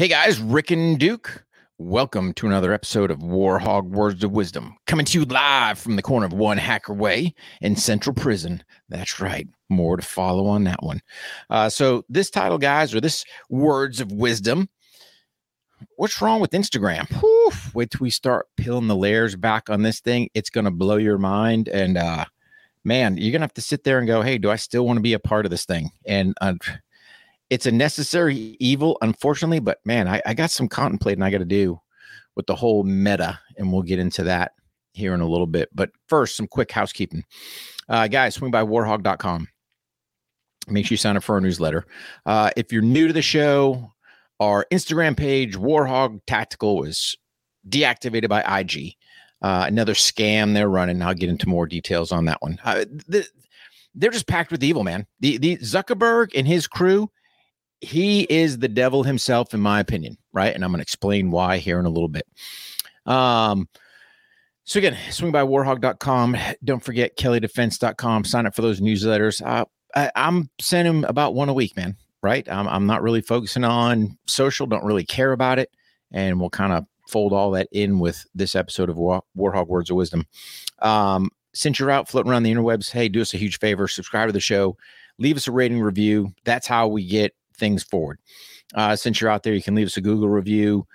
Hey guys, Rick and Duke. Welcome to another episode of War HOGG Words of Wisdom, coming to you live from the corner of One Hacker Way in Central Prison. That's right. More to follow on that one. Uh, so, this title, guys, or this Words of Wisdom, what's wrong with Instagram? Whew, wait till we start peeling the layers back on this thing. It's going to blow your mind. And, uh, man, you're going to have to sit there and go, hey, do I still want to be a part of this thing? And, uh, it's a necessary evil, unfortunately. But man, I, I got some contemplating I got to do with the whole meta, and we'll get into that here in a little bit. But first, some quick housekeeping. Uh, guys, swing by warhogg.com. Make sure you sign up for our newsletter. Uh, if you're new to the show, our Instagram page, War HOGG Tactical, was deactivated by IG. Uh, another scam they're running. I'll get into more details on that one. Uh, the, they're just packed with evil, man. The, the Zuckerberg and his crew he is the devil himself, in my opinion, right? And I'm going to explain why here in a little bit. Um, so again, swing by warhogg.com. Don't forget kelleydefense.com. Sign up for those newsletters. Uh, I, am sending about one a week, man. Right? I'm, I'm not really focusing on social. Don't really care about it, and we'll kind of fold all that in with this episode of War, Warhog Words of Wisdom. Um, since you're out floating around the interwebs, hey, do us a huge favor. Subscribe to the show. Leave us a rating review. That's how we get things forward. Uh, since you're out there, you can leave us a Google review.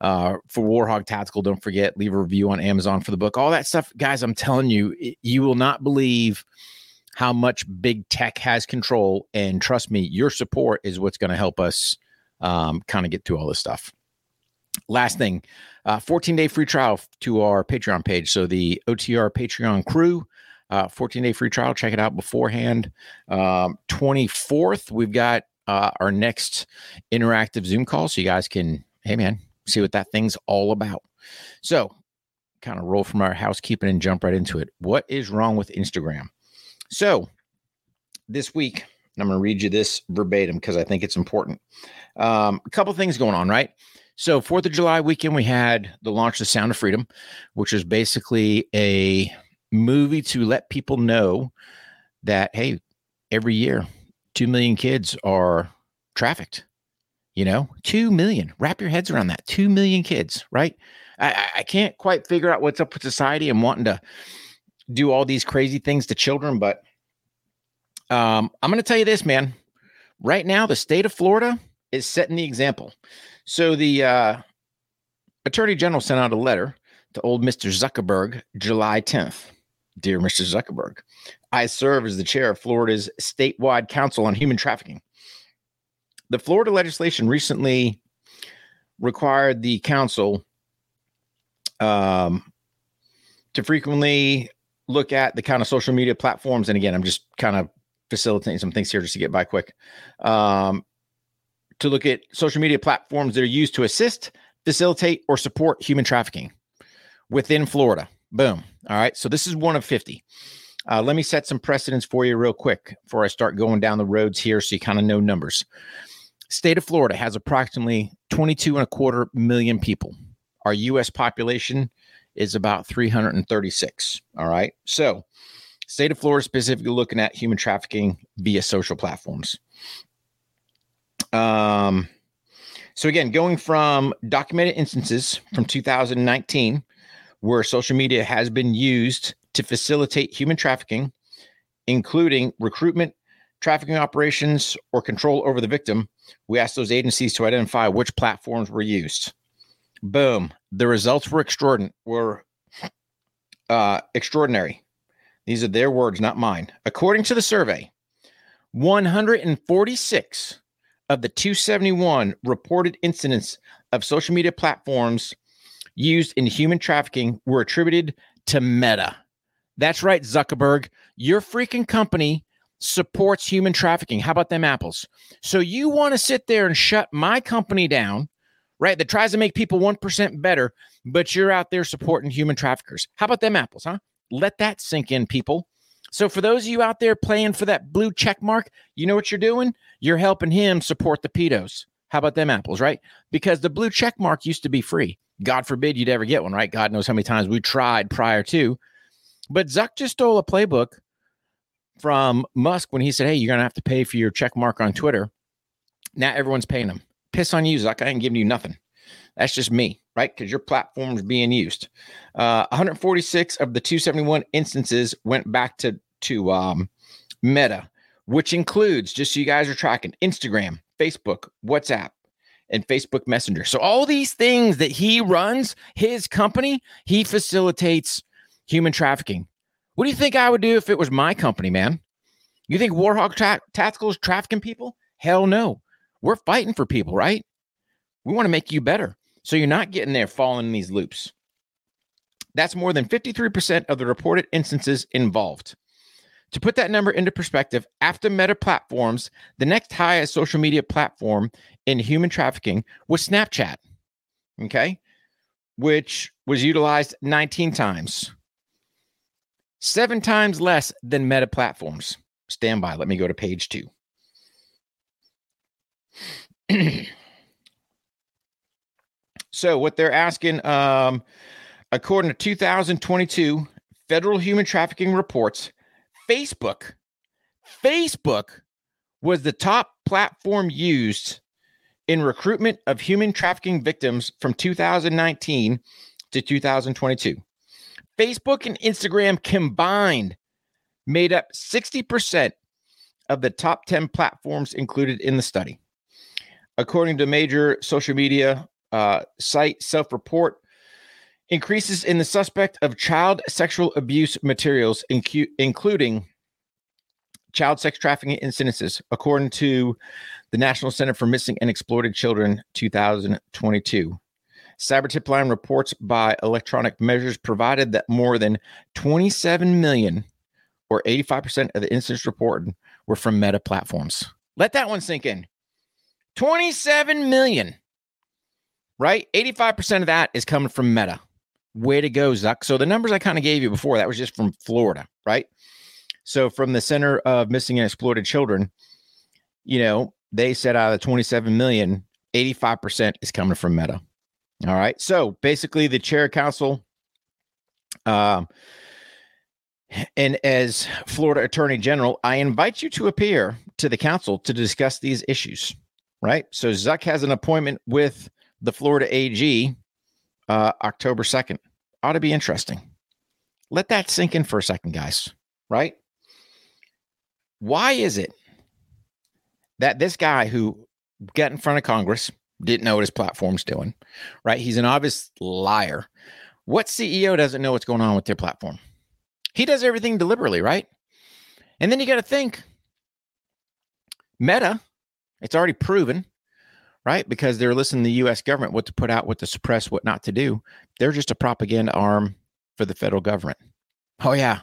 Uh, for War HOGG Tactical, don't forget, leave a review on Amazon for the book. All that stuff, guys, I'm telling you, you will not believe how much big tech has control. And trust me, your support is what's going to help us um, kind of get through all this stuff. Last thing, uh, 14 day free trial to our Patreon page. So the OTR Patreon crew, uh, 14 day free trial. Check it out beforehand. Um, 24th, we've got uh, our next interactive Zoom call so you guys can, hey man, see what that thing's all about. So, kind of roll from our housekeeping and jump right into it. What is wrong with Instagram? So, this week, I'm going to read you this verbatim because I think it's important. Um, a couple things going on, right? So, Fourth of July weekend, we had the launch of Sound of Freedom, which is basically a movie to let people know that, hey, every year 2 million kids are trafficked. You know, 2 million. Wrap your heads around that. 2 million kids, right? I, I can't quite figure out what's up with society and wanting to do all these crazy things to children, but um, I'm going to tell you this, man. Right now, the state of Florida is setting the example. So the uh, attorney general sent out a letter to old Mr. Zuckerberg July 10th. Dear Mr. Zuckerberg, I serve as the chair of Florida's statewide council on human trafficking. The Florida legislation recently required the council um, to frequently look at the kind of social media platforms. And again, I'm just kind of facilitating some things here just to get by quick. Um, to look at social media platforms that are used to assist, facilitate, or support human trafficking within Florida. Boom. All right. So this is one of 50. Uh, let me set some precedents for you real quick before I start going down the roads here so you kind of know numbers. State of Florida has approximately 22 and a quarter million people. Our U.S. population is about 336. All right. So, state of Florida specifically looking at human trafficking via social platforms. Um, so, again, going from documented instances from 2019 where social media has been used to facilitate human trafficking, including recruitment, trafficking operations, or control over the victim, we asked those agencies to identify which platforms were used. Boom. The results were extraordinary. Were uh, extraordinary. These are their words, not mine. According to the survey, 146 of the 271 reported incidents of social media platforms used in human trafficking were attributed to Meta. That's right, Zuckerberg. Your freaking company supports human trafficking. How about them apples? So you want to sit there and shut my company down, right? That tries to make people 1% better, but you're out there supporting human traffickers. How about them apples, huh? Let that sink in, people. So for those of you out there playing for that blue check mark, you know what you're doing? You're helping him support the pedos. How about them apples, right? Because the blue check mark used to be free. God forbid you'd ever get one, right? God knows how many times we tried prior to. But Zuck just stole a playbook from Musk when he said, Hey, you're going to have to pay for your check mark on Twitter. Now everyone's paying him. piss on you, Zuck. I ain't giving you nothing. That's just me, right? Because your platform is being used. Uh, 146 of the 271 instances went back to to um, Meta, which includes just so you guys are tracking Instagram, Facebook, WhatsApp, and Facebook Messenger. So all these things that he runs, his company, he facilitates human trafficking. What do you think I would do if it was my company, man? You think War HOGG tra- Tactical is trafficking people? Hell no. We're fighting for people, right? We want to make you better. So you're not getting there falling in these loops. That's more than 53% of the reported instances involved. To put that number into perspective, after Meta platforms, the next highest social media platform in human trafficking was Snapchat, okay, which was utilized 19 times, seven times less than Meta platforms. Stand by. Let me go to page two. so, what they're asking, um, according to 2022 federal human trafficking reports, Facebook, Facebook was the top platform used in recruitment of human trafficking victims from 2019 to 2022. Facebook and Instagram combined made up 60% of the top 10 platforms included in the study. According to major social media uh, site self report, increases in the suspect of child sexual abuse materials, incu- including child sex trafficking incidences, according to the National Center for Missing and Exploited Children 2022. Cyber tip line reports by electronic measures provided that more than 27 million or 85% of the incidents reported were from meta platforms. Let that one sink in. 27 million, right? 85% of that is coming from meta. Way to go, Zuck. So the numbers I kind of gave you before, that was just from Florida, right? So from the Center of Missing and Exploited Children, you know, they said out of the 27 million, 85% is coming from Meta. All right. So basically, the chair council, um, and as Florida Attorney General, I invite you to appear to the council to discuss these issues. Right. So Zuck has an appointment with the Florida AG uh, October 2nd. Ought to be interesting. Let that sink in for a second, guys. Right. Why is it that this guy who got in front of Congress didn't know what his platform's doing, right? He's an obvious liar. What CEO doesn't know what's going on with their platform? He does everything deliberately, right? And then you got to think Meta, it's already proven, right? Because they're listening to the US government what to put out, what to suppress, what not to do. They're just a propaganda arm for the federal government. Oh, yeah.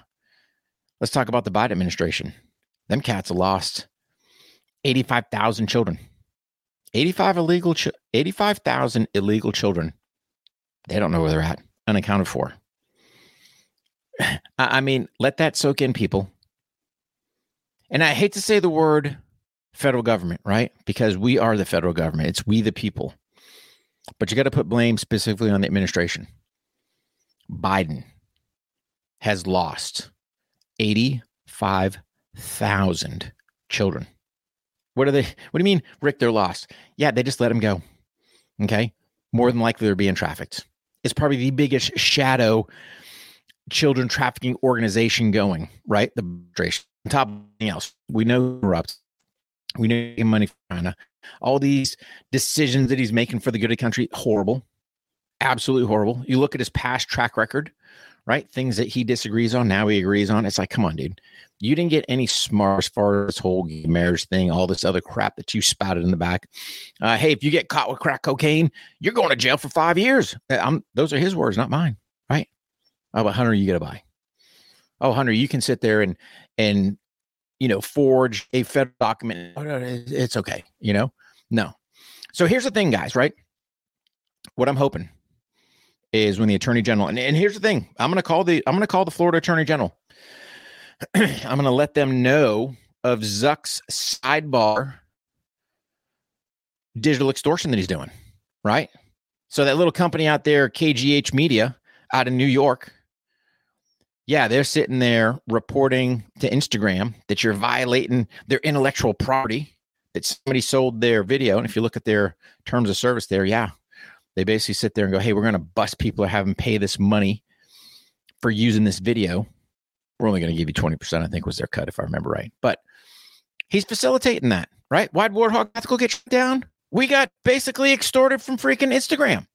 Let's talk about the Biden administration. Them cats lost 85,000 children. 85 illegal, 85,000 illegal children. They don't know where they're at, unaccounted for. I mean, let that soak in, people. And I hate to say the word federal government, right? Because we are the federal government. It's we the people. But you got to put blame specifically on the administration. Biden has lost 85,000 children. What are they? What do you mean, Rick? They're lost. Yeah, they just let them go. Okay. More than likely, they're being trafficked. It's probably the biggest shadow children trafficking organization going, right? The. On top of anything else, we know corrupt. We know money from China. All these decisions that he's making for the good of the country, horrible. Absolutely horrible. You look at his past track record, right? Things that he disagrees on, now he agrees on. It's like, come on, dude you didn't get any smart as far as this whole marriage thing, all this other crap that you spouted in the back. Uh, hey, if you get caught with crack cocaine, you're going to jail for five years. Uh, I'm, those are his words, not mine. Right? Oh, but Hunter, you got to buy. Oh, Hunter, you can sit there and and you know forge a federal document. Oh, it's okay. You know, no. So here's the thing, guys. Right? What I'm hoping is when the attorney general and, and here's the thing i'm to call the i'm to call the florida attorney general I'm to let them know of Zuck's sidebar digital extortion that he's doing, right? So that little company out there, KGH Media out in New York, yeah, they're sitting there reporting to Instagram that you're violating their intellectual property that somebody sold their video. And if you look at their terms of service there, yeah, they basically sit there and go, hey, we're going to bust people or have them pay this money for using this video. We're only going to give you 20%, I think was their cut, if I remember right. But he's facilitating that, right? Why'd War HOGG Ethical get shut down? We got basically extorted from freaking Instagram.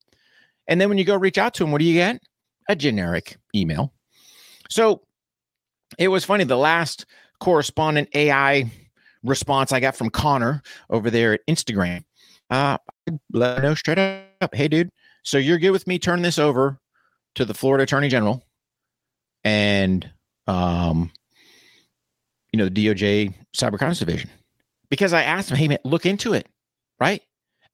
And then when you go reach out to him, what do you get? A generic email. So it was funny. The last correspondent AI response I got from Connor over there at Instagram, uh, let know straight up, hey, dude, so you're good with me turning this over to the Florida Attorney General and, um, you know, the DOJ Cyber Crimes Division? Because I asked him, hey, man, look into it, right?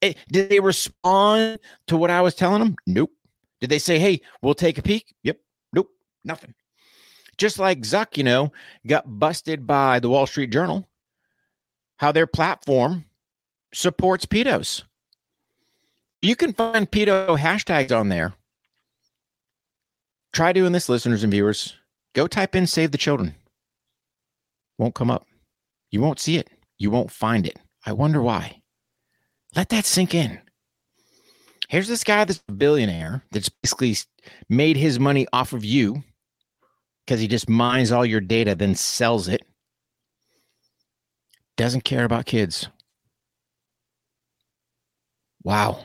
It, did they respond to what I was telling them? Nope. Did they say, hey, we'll take a peek? Yep. Nope. Nothing. Just like Zuck, you know, got busted by the Wall Street Journal, how their platform supports pedos. You can find pedo hashtags on there. Try doing this, listeners and viewers. Go type in save the children. Won't come up. You won't see it. You won't find it. I wonder why. Let that sink in. Here's this guy that's a billionaire that's basically made his money off of you because he just mines all your data, then sells it. Doesn't care about kids. Wow.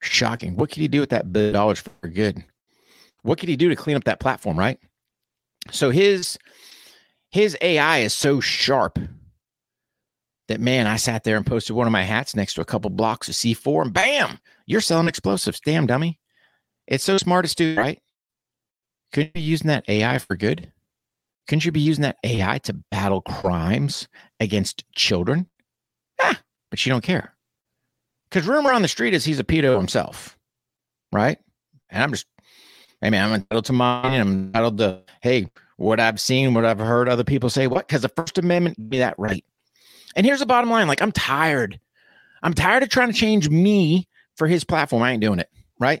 Shocking. What could he do with that billion dollars for good? What could he do to clean up that platform, right? So his his AI is so sharp that man, I sat there and posted one of my hats next to a couple blocks of C4 and bam, you're selling explosives. Damn dummy. It's so smart to do, right? Couldn't you be using that AI for good? Couldn't you be using that AI to battle crimes against children? Ah, but you don't care. Because rumor on the street is he's a pedo himself, right? And I'm just, hey man, I'm entitled to mine. I'm entitled to, hey, what I've seen, what I've heard other people say. What? Because the First Amendment gave me that right. And here's the bottom line: like I'm tired. I'm tired of trying to change me for his platform. I ain't doing it. Right?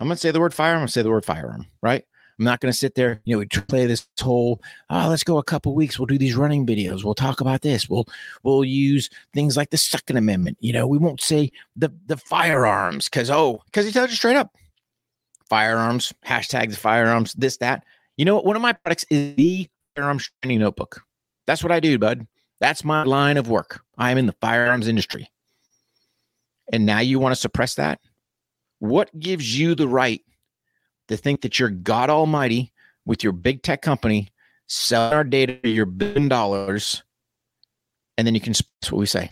I'm gonna say the word firearm. I'm gonna say the word firearm. Right? I'm not going to sit there, you know, we play this whole, oh, let's go a couple weeks. We'll do these running videos. We'll talk about this. We'll we'll use things like the Second Amendment. You know, we won't say the the firearms because oh, because he tells you straight up, firearms, hashtags firearms, this that. You know, what? one of my products is the firearms training notebook. That's what I do, bud. That's my line of work. I am in the firearms industry. And now you want to suppress that? What gives you the right to think that you're God Almighty with your big tech company selling our data to your billion dollars, and then you can that's what we say.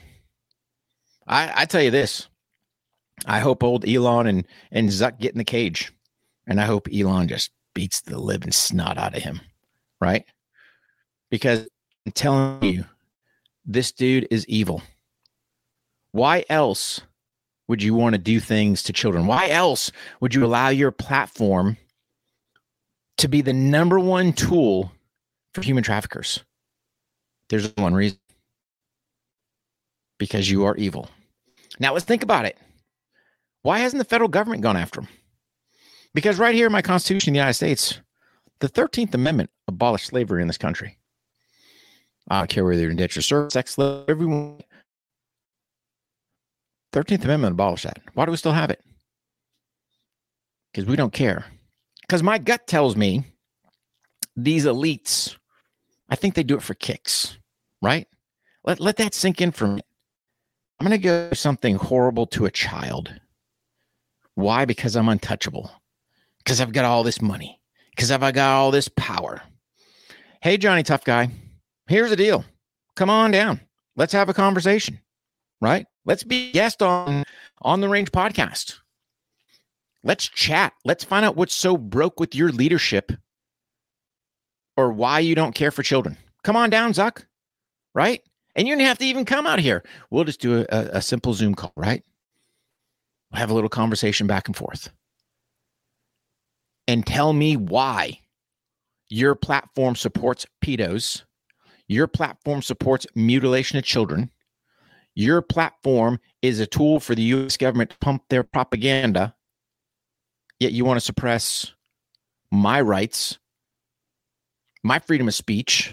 I, I tell you this. I hope old Elon and, and Zuck get in the cage. And I hope Elon just beats the living snot out of him. Right? Because I'm telling you, this dude is evil. Why else would you want to do things to children? Why else would you allow your platform to be the number one tool for human traffickers? There's one reason because you are evil. Now let's think about it. Why hasn't the federal government gone after them? Because right here in my Constitution of the United States, the 13th Amendment abolished slavery in this country. I don't care whether you're indentured service, sex everyone 13th Amendment abolished that. Why do we still have it? Because we don't care. Because my gut tells me these elites, I think they do it for kicks, right? Let, let that sink in for me. I'm going to go something horrible to a child. Why? Because I'm untouchable. Because I've got all this money. Because I've got all this power. Hey, Johnny Tough Guy, here's the deal. Come on down. Let's have a conversation, right? Let's be guest on on the range podcast. Let's chat. Let's find out what's so broke with your leadership or why you don't care for children. Come on down, Zuck. Right? And you don't have to even come out here. We'll just do a, a simple Zoom call, right? We'll have a little conversation back and forth. And tell me why your platform supports pedos, your platform supports mutilation of children, your platform is a tool for the US government to pump their propaganda, yet you want to suppress my rights, my freedom of speech,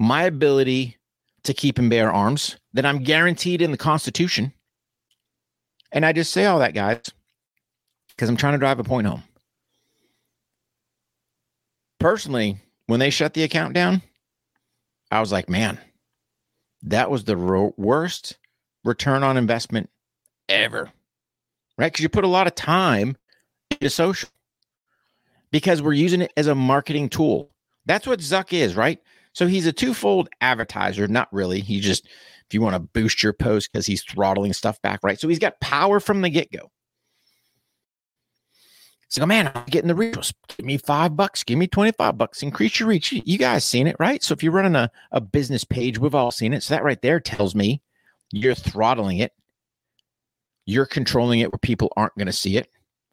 my ability to keep and bear arms that I'm guaranteed in the Constitution. And I just say all that, guys, because I'm trying to drive a point home. Personally, when they shut the account down, I was like, man, that was the ro- worst return on investment ever. Right? Because you put a lot of time into social because we're using it as a marketing tool. That's what Zuck is, right? So he's a twofold advertiser, not really. He just, if you want to boost your post because he's throttling stuff back, right? So he's got power from the get go. So, man, I'm getting the reach. Give me five bucks. Give me 25 bucks. Increase your reach. You guys seen it, right? So if you're running a, a business page, we've all seen it. So that right there tells me you're throttling it. You're controlling it where people aren't going to see it.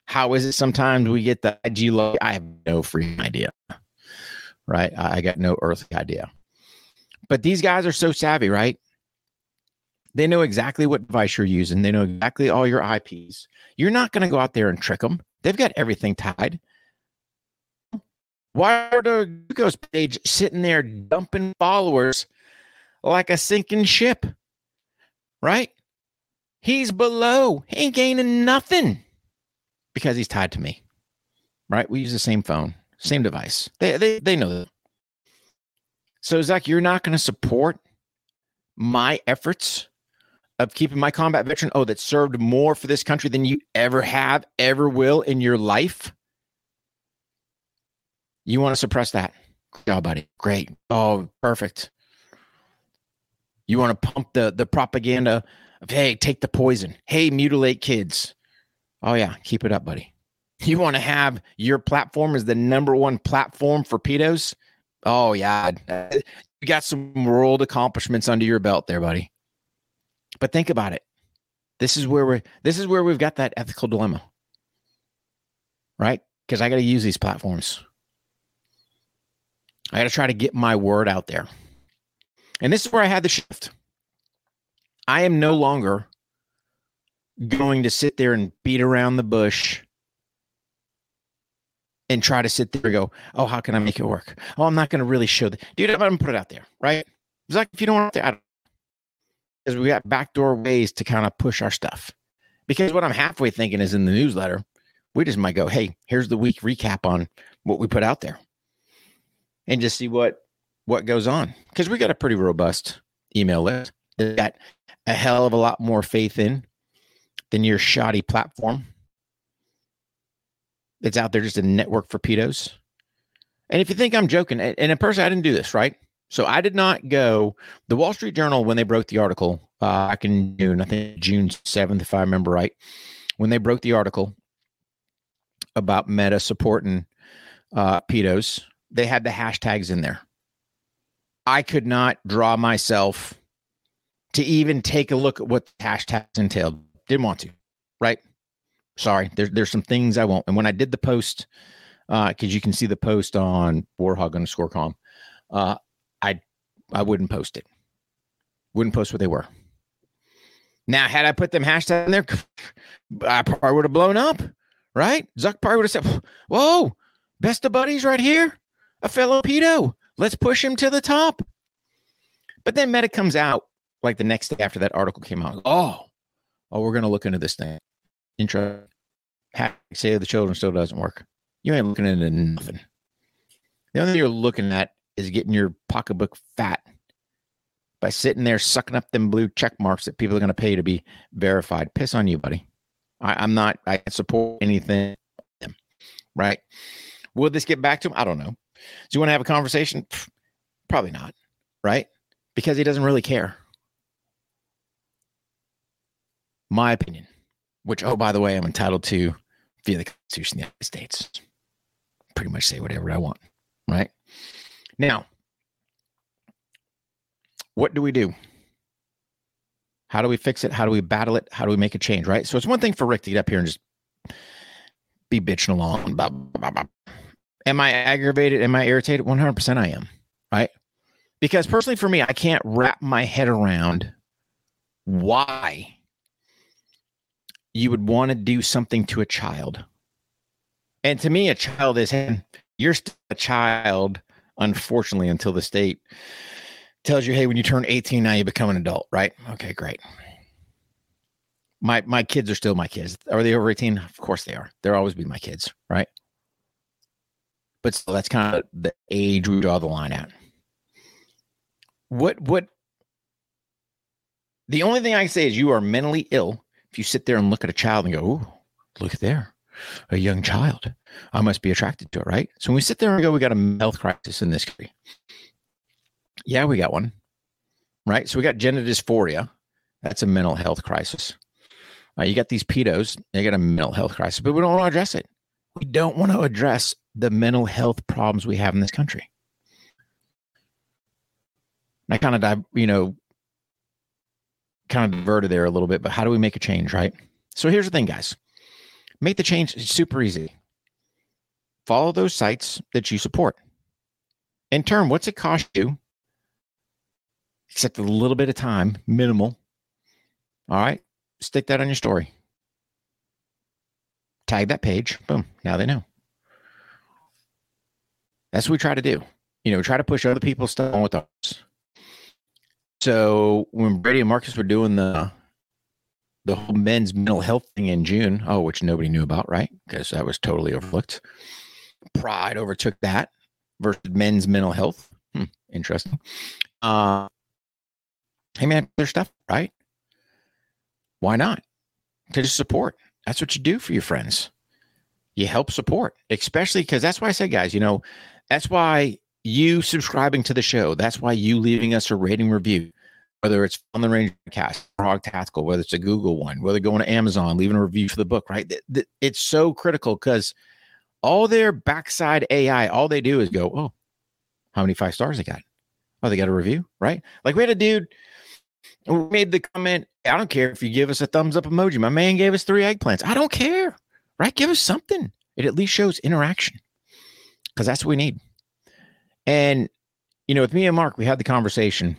How is it sometimes we get the IG? I have no freaking idea. Right. I got no earthly idea. But these guys are so savvy, right? They know exactly what device you're using. They know exactly all your IPs. You're not going to go out there and trick them. They've got everything tied. Why are the glucose page sitting there dumping followers like a sinking ship? Right? He's below. He ain't gaining nothing because he's tied to me. Right? We use the same phone, same device. They they they know that. So Zuck, you're not going to support my efforts of keeping my combat veteran, oh, that served more for this country than you ever have, ever will in your life. You want to suppress that? Oh, buddy. Great. Oh, perfect. You want to pump the the propaganda of hey, take the poison. Hey, mutilate kids. Oh yeah, keep it up, buddy. You want to have your platform as the number one platform for pedos? Oh yeah, you got some world accomplishments under your belt there, buddy. But think about it. This is where we're this is where we've got that ethical dilemma. Right? Because I got to use these platforms. I got to try to get my word out there. And this is where I had the shift. I am no longer going to sit there and beat around the bush and try to sit there and go, oh, how can I make it work? Oh, I'm not going to really show that. Dude, I'm going to put it out there, right? It's like if you don't want it, I don't because we got backdoor ways to kind of push our stuff. Because what I'm halfway thinking is in the newsletter, we just might go, hey, here's the week recap on what we put out there, and just see what what goes on. Because we got a pretty robust email list. that a hell of a lot more faith in than your shoddy platform. that's out there just a network for pedos. And if you think I'm joking, and in person, I didn't do this, right? So I did not go. The Wall Street Journal, when they broke the article uh, back in June, I think June 7th, if I remember right, when they broke the article about Meta supporting uh, pedos, they had the hashtags in there. I could not draw myself to even take a look at what the hashtags entailed. Didn't want to, right? Sorry, there's there's some things I won't. And when I did the post, because uh, you can see the post on War HOGG underscore com, uh, I wouldn't post it. Wouldn't post what they were. Now, had I put them hashtag in there, I probably would have blown up, right? Zuck probably would have said, "Whoa, best of buddies right here, a fellow pedo. Let's push him to the top." But then Meta comes out like the next day after that article came out. Oh, oh, we're gonna look into this thing. Intro. Say the children still doesn't work. You ain't looking into nothing. The only thing you're looking at is getting your pocketbook fat by sitting there sucking up them blue check marks that people are going to pay to be verified. Piss on you, buddy. I, am not. I support anything. Right? Will this get back to him? I don't know. Do you want to have a conversation? Probably not. Right? Because he doesn't really care. My opinion, which oh by the way, I'm entitled to via the Constitution of the United States. Pretty much say whatever I want. Right? Now, what do we do? How do we fix it? How do we battle it? How do we make a change? Right. So it's one thing for Rick to get up here and just be bitching along. Blah, blah, blah, am I aggravated? Am I irritated? 100% I am. Right. Because personally, for me, I can't wrap my head around why you would want to do something to a child. And to me, a child is, you're still a child unfortunately, until the state tells you, hey, when you turn 18, now you become an adult, right? Okay, great. My my kids are still my kids. Are they over 18? Of course they are. They'll always be my kids, right? But still, that's kind of the age we draw the line at. What what the only thing I can say is you are mentally ill if you sit there and look at a child and go, "Ooh, look there, a young child. I must be attracted to it, right?" So when we sit there and go, "We got a health crisis in this country," Yeah, we got one. Right. So we got gender dysphoria. That's a mental health crisis. Uh, you got these pedos. They got a mental health crisis, but we don't want to address it. We don't want to address the mental health problems we have in this country. I kind of, you know, kind of diverted there a little bit, but how do we make a change, right? So here's the thing, guys. Make the change super easy. Follow those sites that you support. In turn, what's it cost you except a little bit of time, minimal. All right. Stick that on your story. Tag that page. Boom. Now they know. That's what we try to do. You know, try to push other people's stuff on with us. So when Brady and Marcus were doing the the whole men's mental health thing in June, oh, which nobody knew about, right? Because that was totally overlooked. Pride overtook that versus men's mental health. Hmm, interesting. Uh, hey man, their stuff, right? Why not? To just support. That's what you do for your friends. You help support, especially because that's why I say, guys, you know, that's why you subscribing to the show, that's why you leaving us a rating review, whether it's on the range Cast, Hog Tactical, whether it's a Google one, whether going to Amazon, leaving a review for the book, right? It's so critical because all their backside AI, all they do is go, oh, how many five stars they got? Oh, they got a review, right? Like we had a dude we made the comment, I don't care if you give us a thumbs up emoji. My man gave us three eggplants. I don't care, right? Give us something. It at least shows interaction because that's what we need. And, you know, with me and Mark, we had the conversation.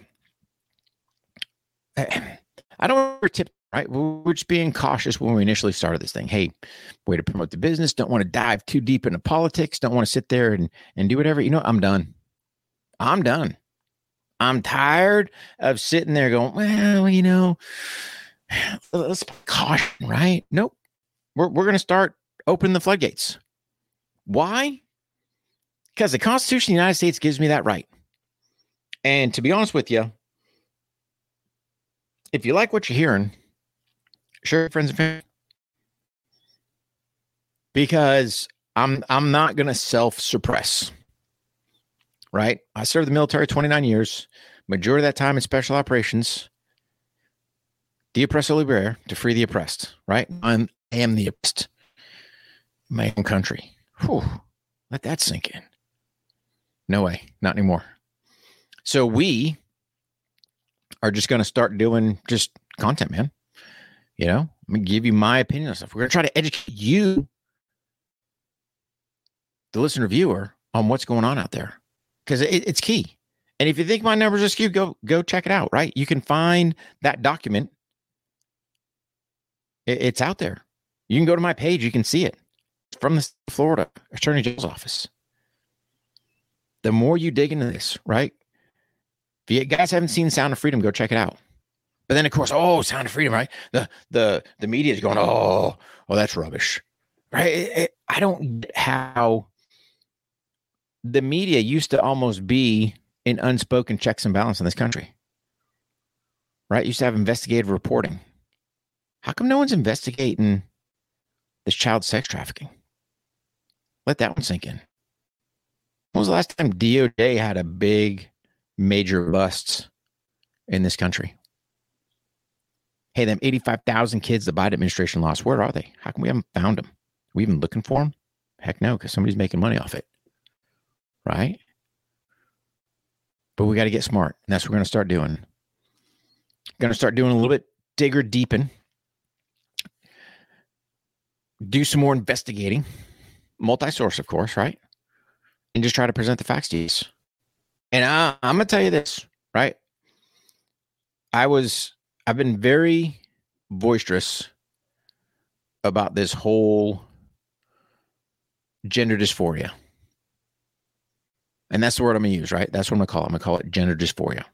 I don't remember tip, right? We're just being cautious when we initially started this thing. Hey, way to promote the business. Don't want to dive too deep into politics. Don't want to sit there and, and do whatever. You know, I'm done. I'm done. I'm tired of sitting there going, well, you know, let's caution, right? Nope. We're, we're going to start opening the floodgates. Why? Because the Constitution of the United States gives me that right. And to be honest with you, if you like what you're hearing, share friends and family. Because I'm I'm not gonna self-suppress right? I served the military 29 years, majority of that time in special operations. The oppressor liberator to free the oppressed, right? I'm, I am the oppressed. My own country. Whew, let that sink in. No way, not anymore. So we are just going to start doing just content, man. You know, I'm going to give you my opinion on stuff. We're going to try to educate you, the listener viewer, on what's going on out there because it, it's key. And if you think my numbers are skewed, go go check it out. Right, you can find that document. It, it's out there. You can go to my page. You can see it from the Florida Attorney General's office. The more you dig into this, right? If you guys haven't seen Sound of Freedom, go check it out. But then, of course, oh, Sound of Freedom, right? The the the media is going, oh, oh, that's rubbish, right? It, it, I don't how the media used to almost be an unspoken checks and balance in this country. Right? Used to have investigative reporting. How come no one's investigating this child sex trafficking? Let that one sink in. When was the last time DOJ had a big major busts in this country? Hey, them 85,000 kids the Biden administration lost, where are they? How come we haven't found them? Are we even looking for them? Heck no, because somebody's making money off it right? But we got to get smart. And that's what we're going to start doing. Going to start doing a little bit digger deepen. Do some more investigating. Multi source, of course, right? And just try to present the facts to you. And I, I'm to tell you this, right? I was, I've been very boisterous about this whole gender dysphoria. And that's the word I'm to use, right? That's what I'm to call it. I'm to call it gender dysphoria.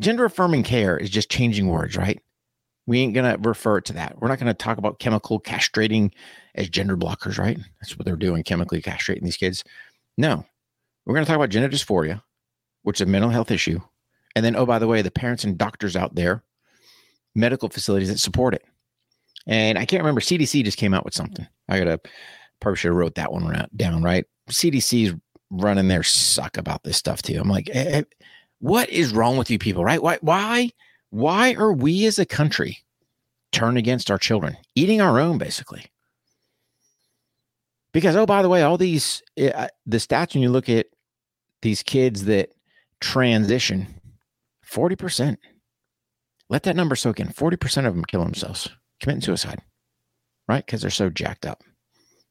Gender affirming care is just changing words, right? We ain't to refer to that. We're not to talk about chemical castrating as gender blockers, right? That's what they're doing, chemically castrating these kids. No, we're to talk about gender dysphoria, which is a mental health issue. And then, oh, by the way, the parents and doctors out there, medical facilities that support it. And I can't remember, CDC just came out with something. I got to probably should have wrote that one down, right? CDC's running their suck about this stuff too. I'm like, eh, eh, what is wrong with you people, right? Why, why, why are we as a country turned against our children, eating our own, basically? Because oh, by the way, all these uh, the stats when you look at these kids that transition, forty percent. Let that number soak in. Forty percent of them kill themselves, committing suicide, right? Because they're so jacked up.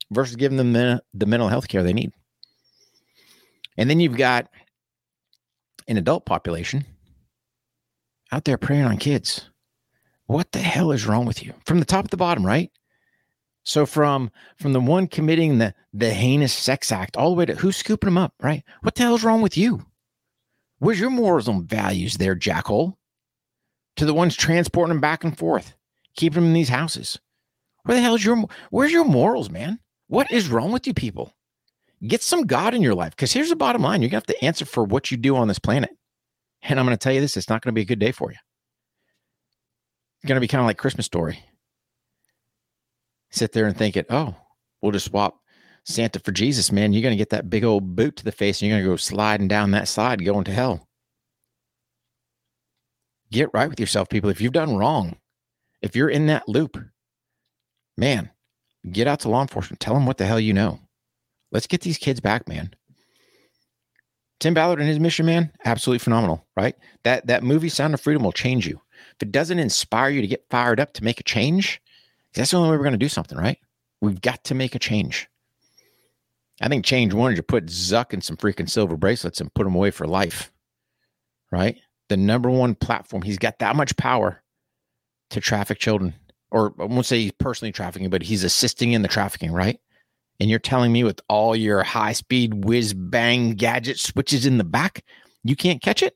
Versus giving them the, the mental health care they need. And then you've got an adult population out there preying on kids. What the hell is wrong with you? From the top to the bottom, right? So from from the one committing the the heinous sex act all the way to who's scooping them up, right? What the hell is wrong with you? Where's your morals and values there, jackhole? To the ones transporting them back and forth, keeping them in these houses. Where the hell is your where's your morals, man? What is wrong with you people? Get some God in your life. Because here's the bottom line you're to have to answer for what you do on this planet. And I'm to tell you this it's not to be a good day for you. It's to be kind of like Christmas story. Sit there and think it, oh, we'll just swap Santa for Jesus, man. You're going to get that big old boot to the face and you're going to go sliding down that slide going to hell. Get right with yourself, people. If you've done wrong, if you're in that loop, man, get out to law enforcement. Tell them what the hell you know. Let's get these kids back, man. Tim Ballard and his mission, man, absolutely phenomenal, right? That that movie Sound of Freedom will change you. If it doesn't inspire you to get fired up to make a change, that's the only way we're going to do something, right? We've got to make a change. I think change one is to put Zuck in some freaking silver bracelets and put him away for life, right? The number one platform. He's got that much power to traffic children, or I won't say he's personally trafficking, but he's assisting in the trafficking, right? And you're telling me with all your high speed whiz bang gadget switches in the back, you can't catch it?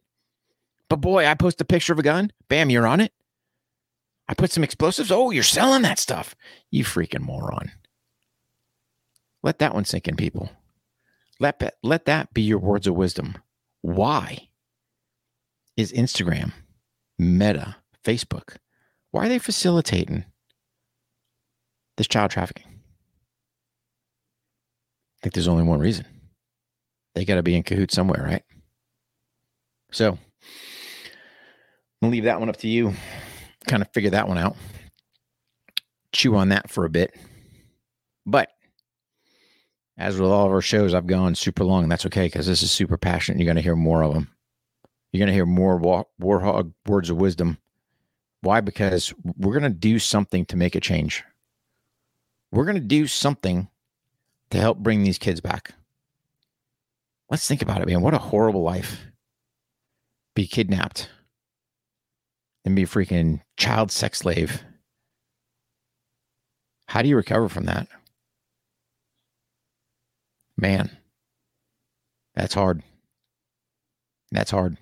But boy, I post a picture of a gun, bam, you're on it. I put some explosives. Oh, you're selling that stuff. You freaking moron. Let that one sink in, people. Let, let that be your words of wisdom. Why is Instagram, Meta, Facebook, why are they facilitating this child trafficking? I think there's only one reason. They got to be in cahoots somewhere, right? So I'm gonna leave that one up to you. Kind of figure that one out. Chew on that for a bit. But as with all of our shows, I've gone super long, that's okay because this is super passionate. You're going to hear more of them. You're going to hear more war, warhog words of wisdom. Why? Because we're going to do something to make a change. We're going to do something to help bring these kids back. Let's think about it, man. What a horrible life. Be kidnapped and be a freaking child sex slave. How do you recover from that? Man, that's hard. That's hard.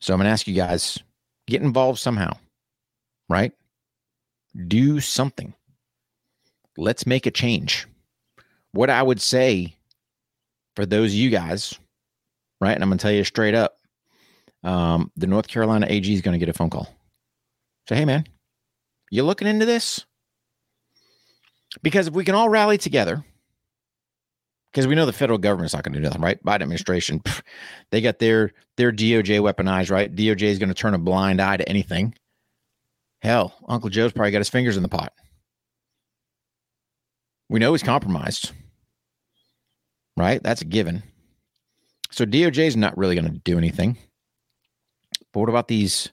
So I'm going to ask you guys get involved somehow, right? Do something. Let's make a change what I would say for those of you guys, right? And I'm going to tell you straight up um, the North Carolina AG is going to get a phone call. Say, hey, man, you looking into this? Because if we can all rally together, because we know the federal government's not going to do nothing, right? Biden administration, pff, they got their their DOJ weaponized, right? DOJ is going to turn a blind eye to anything. Hell, Uncle Joe's probably got his fingers in the pot. We know he's compromised right? That's a given. So DOJ is not really going to do anything. But what about these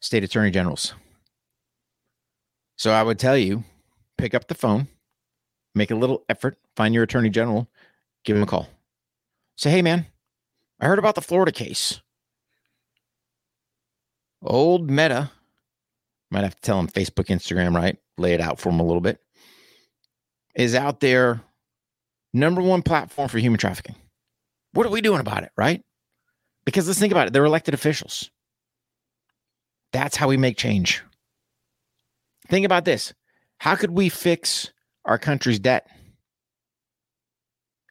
state attorney generals? So I would tell you pick up the phone, make a little effort, find your attorney general, give him a call. Say, hey, man, I heard about the Florida case. Old Meta, might have to tell him Facebook, Instagram, right? Lay it out for him a little bit. Is out there number one platform for human trafficking. What are we doing about it, right? Because let's think about it. They're elected officials. That's how we make change. Think about this. How could we fix our country's debt?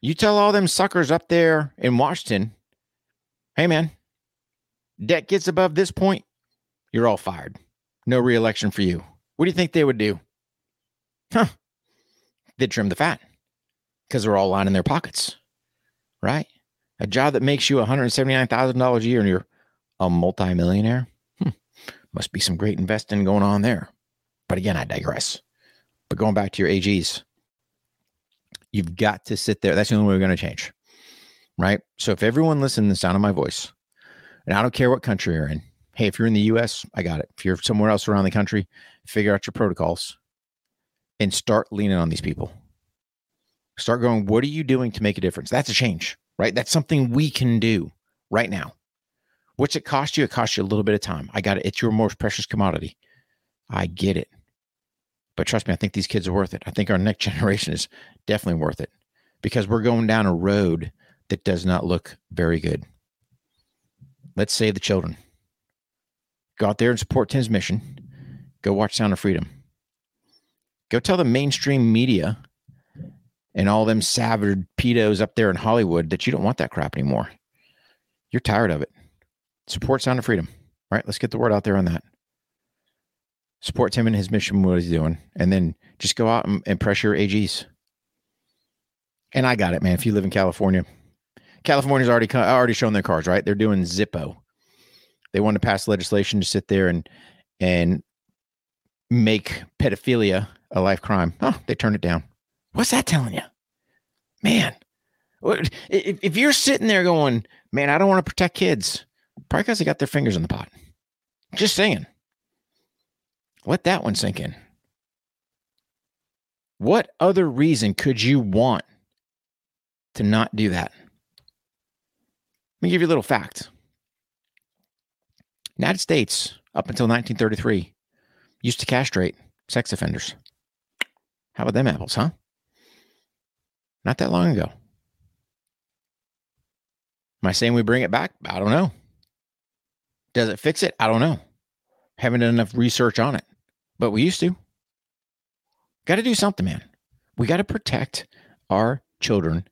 You tell all them suckers up there in Washington, hey man, debt gets above this point, you're all fired. No reelection for you. What do you think they would do? Huh. They'd trim the fat because they're all lining their pockets, right? A job that makes you $179,000 a year and you're a multimillionaire. Hmm. Must be some great investing going on there. But again, I digress. But going back to your AGs, you've got to sit there. That's the only way we're going to change, right? So if everyone listens to the sound of my voice, and I don't care what country you're in, hey, if you're in the US, I got it. If you're somewhere else around the country, figure out your protocols and start leaning on these people. Start going, what are you doing to make a difference? That's a change, right? That's something we can do right now. What's it cost you? It costs you a little bit of time. I got it. It's your most precious commodity. I get it. But trust me, I think these kids are worth it. I think our next generation is definitely worth it because we're going down a road that does not look very good. Let's save the children. Go out there and support Tim's mission. Go watch Sound of Freedom. Go tell the mainstream media and all them savage pedos up there in Hollywood that you don't want that crap anymore. You're tired of it. Support Sound of Freedom. All right, Let's get the word out there on that support him in his mission, what he's doing, and then just go out and, and pressure AGs. And I got it, man. If you live in California, California's already already shown their cards, right? They're doing Zippo. They want to pass legislation to sit there and and make pedophilia a life crime. Oh, they turned it down. What's that telling you, man? If, if you're sitting there going, man, I don't want to protect kids, probably because they got their fingers in the pot. Just saying. Let that one sink in. What other reason could you want to not do that? Let me give you a little fact. United States, up until 1933, used to castrate sex offenders. How about them apples, huh? Not that long ago. Am I saying we bring it back? I don't know. Does it fix it? I don't know. Haven't done enough research on it but we used to. Got to do something, man. We got to protect our children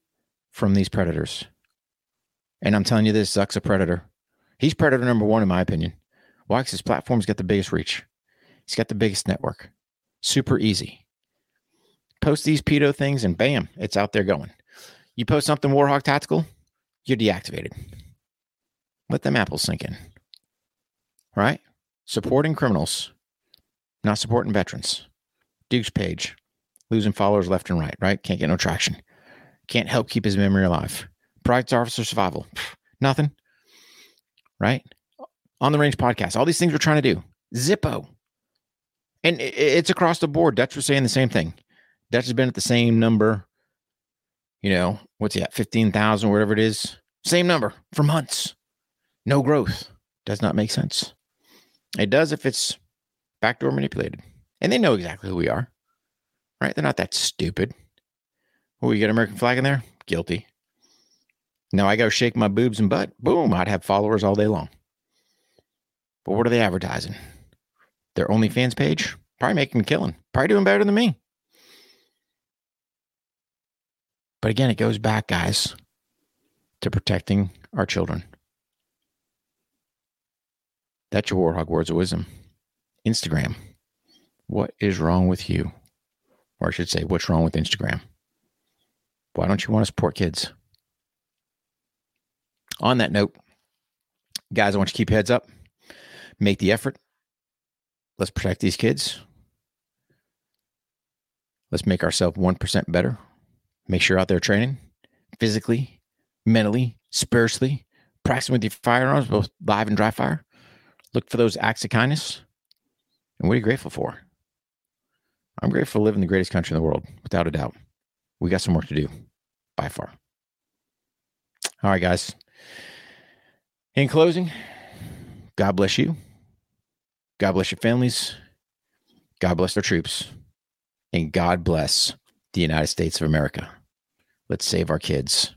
from these predators. And I'm telling you this, Zuck's a predator. He's predator number one, in my opinion. Why? Because his platform's got the biggest reach. He's got the biggest network. Super easy. Post these pedo things and bam, it's out there going. You post something War HOGG Tactical, you're deactivated. Let them apples sink in. Right? Supporting criminals not supporting veterans. Duke's page, losing followers left and right, right? Can't get no traction. Can't help keep his memory alive. Private officer survival, nothing, right? On the range podcast, all these things we're trying to do. Zippo. And it's across the board. Dutch was saying the same thing. Dutch has been at the same number, you know, what's he at? 15,000, whatever it is. Same number for months. No growth. Does not make sense. It does if it's backdoor manipulated. And they know exactly who we are, right? They're not that stupid. Oh, you got American flag in there? Guilty. Now I go shake my boobs and butt. Boom, I'd have followers all day long. But what are they advertising? Their OnlyFans page? Probably making a killing. Probably doing better than me. But again, it goes back, guys, to protecting our children. That's your War HOGG words of wisdom. Instagram. What is wrong with you? Or I should say, what's wrong with Instagram? Why don't you want to support kids? On that note, guys, I want you to keep heads up, make the effort. Let's protect these kids. Let's make ourselves 1% better. Make sure you're out there training physically, mentally, spiritually, practicing with your firearms, both live and dry fire. Look for those acts of kindness. And what are you grateful for? I'm grateful to live in the greatest country in the world, without a doubt. We got some work to do by far. All right, guys. In closing, God bless you. God bless your families. God bless our troops. And God bless the United States of America. Let's save our kids.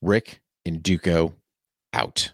Rick and Duco out.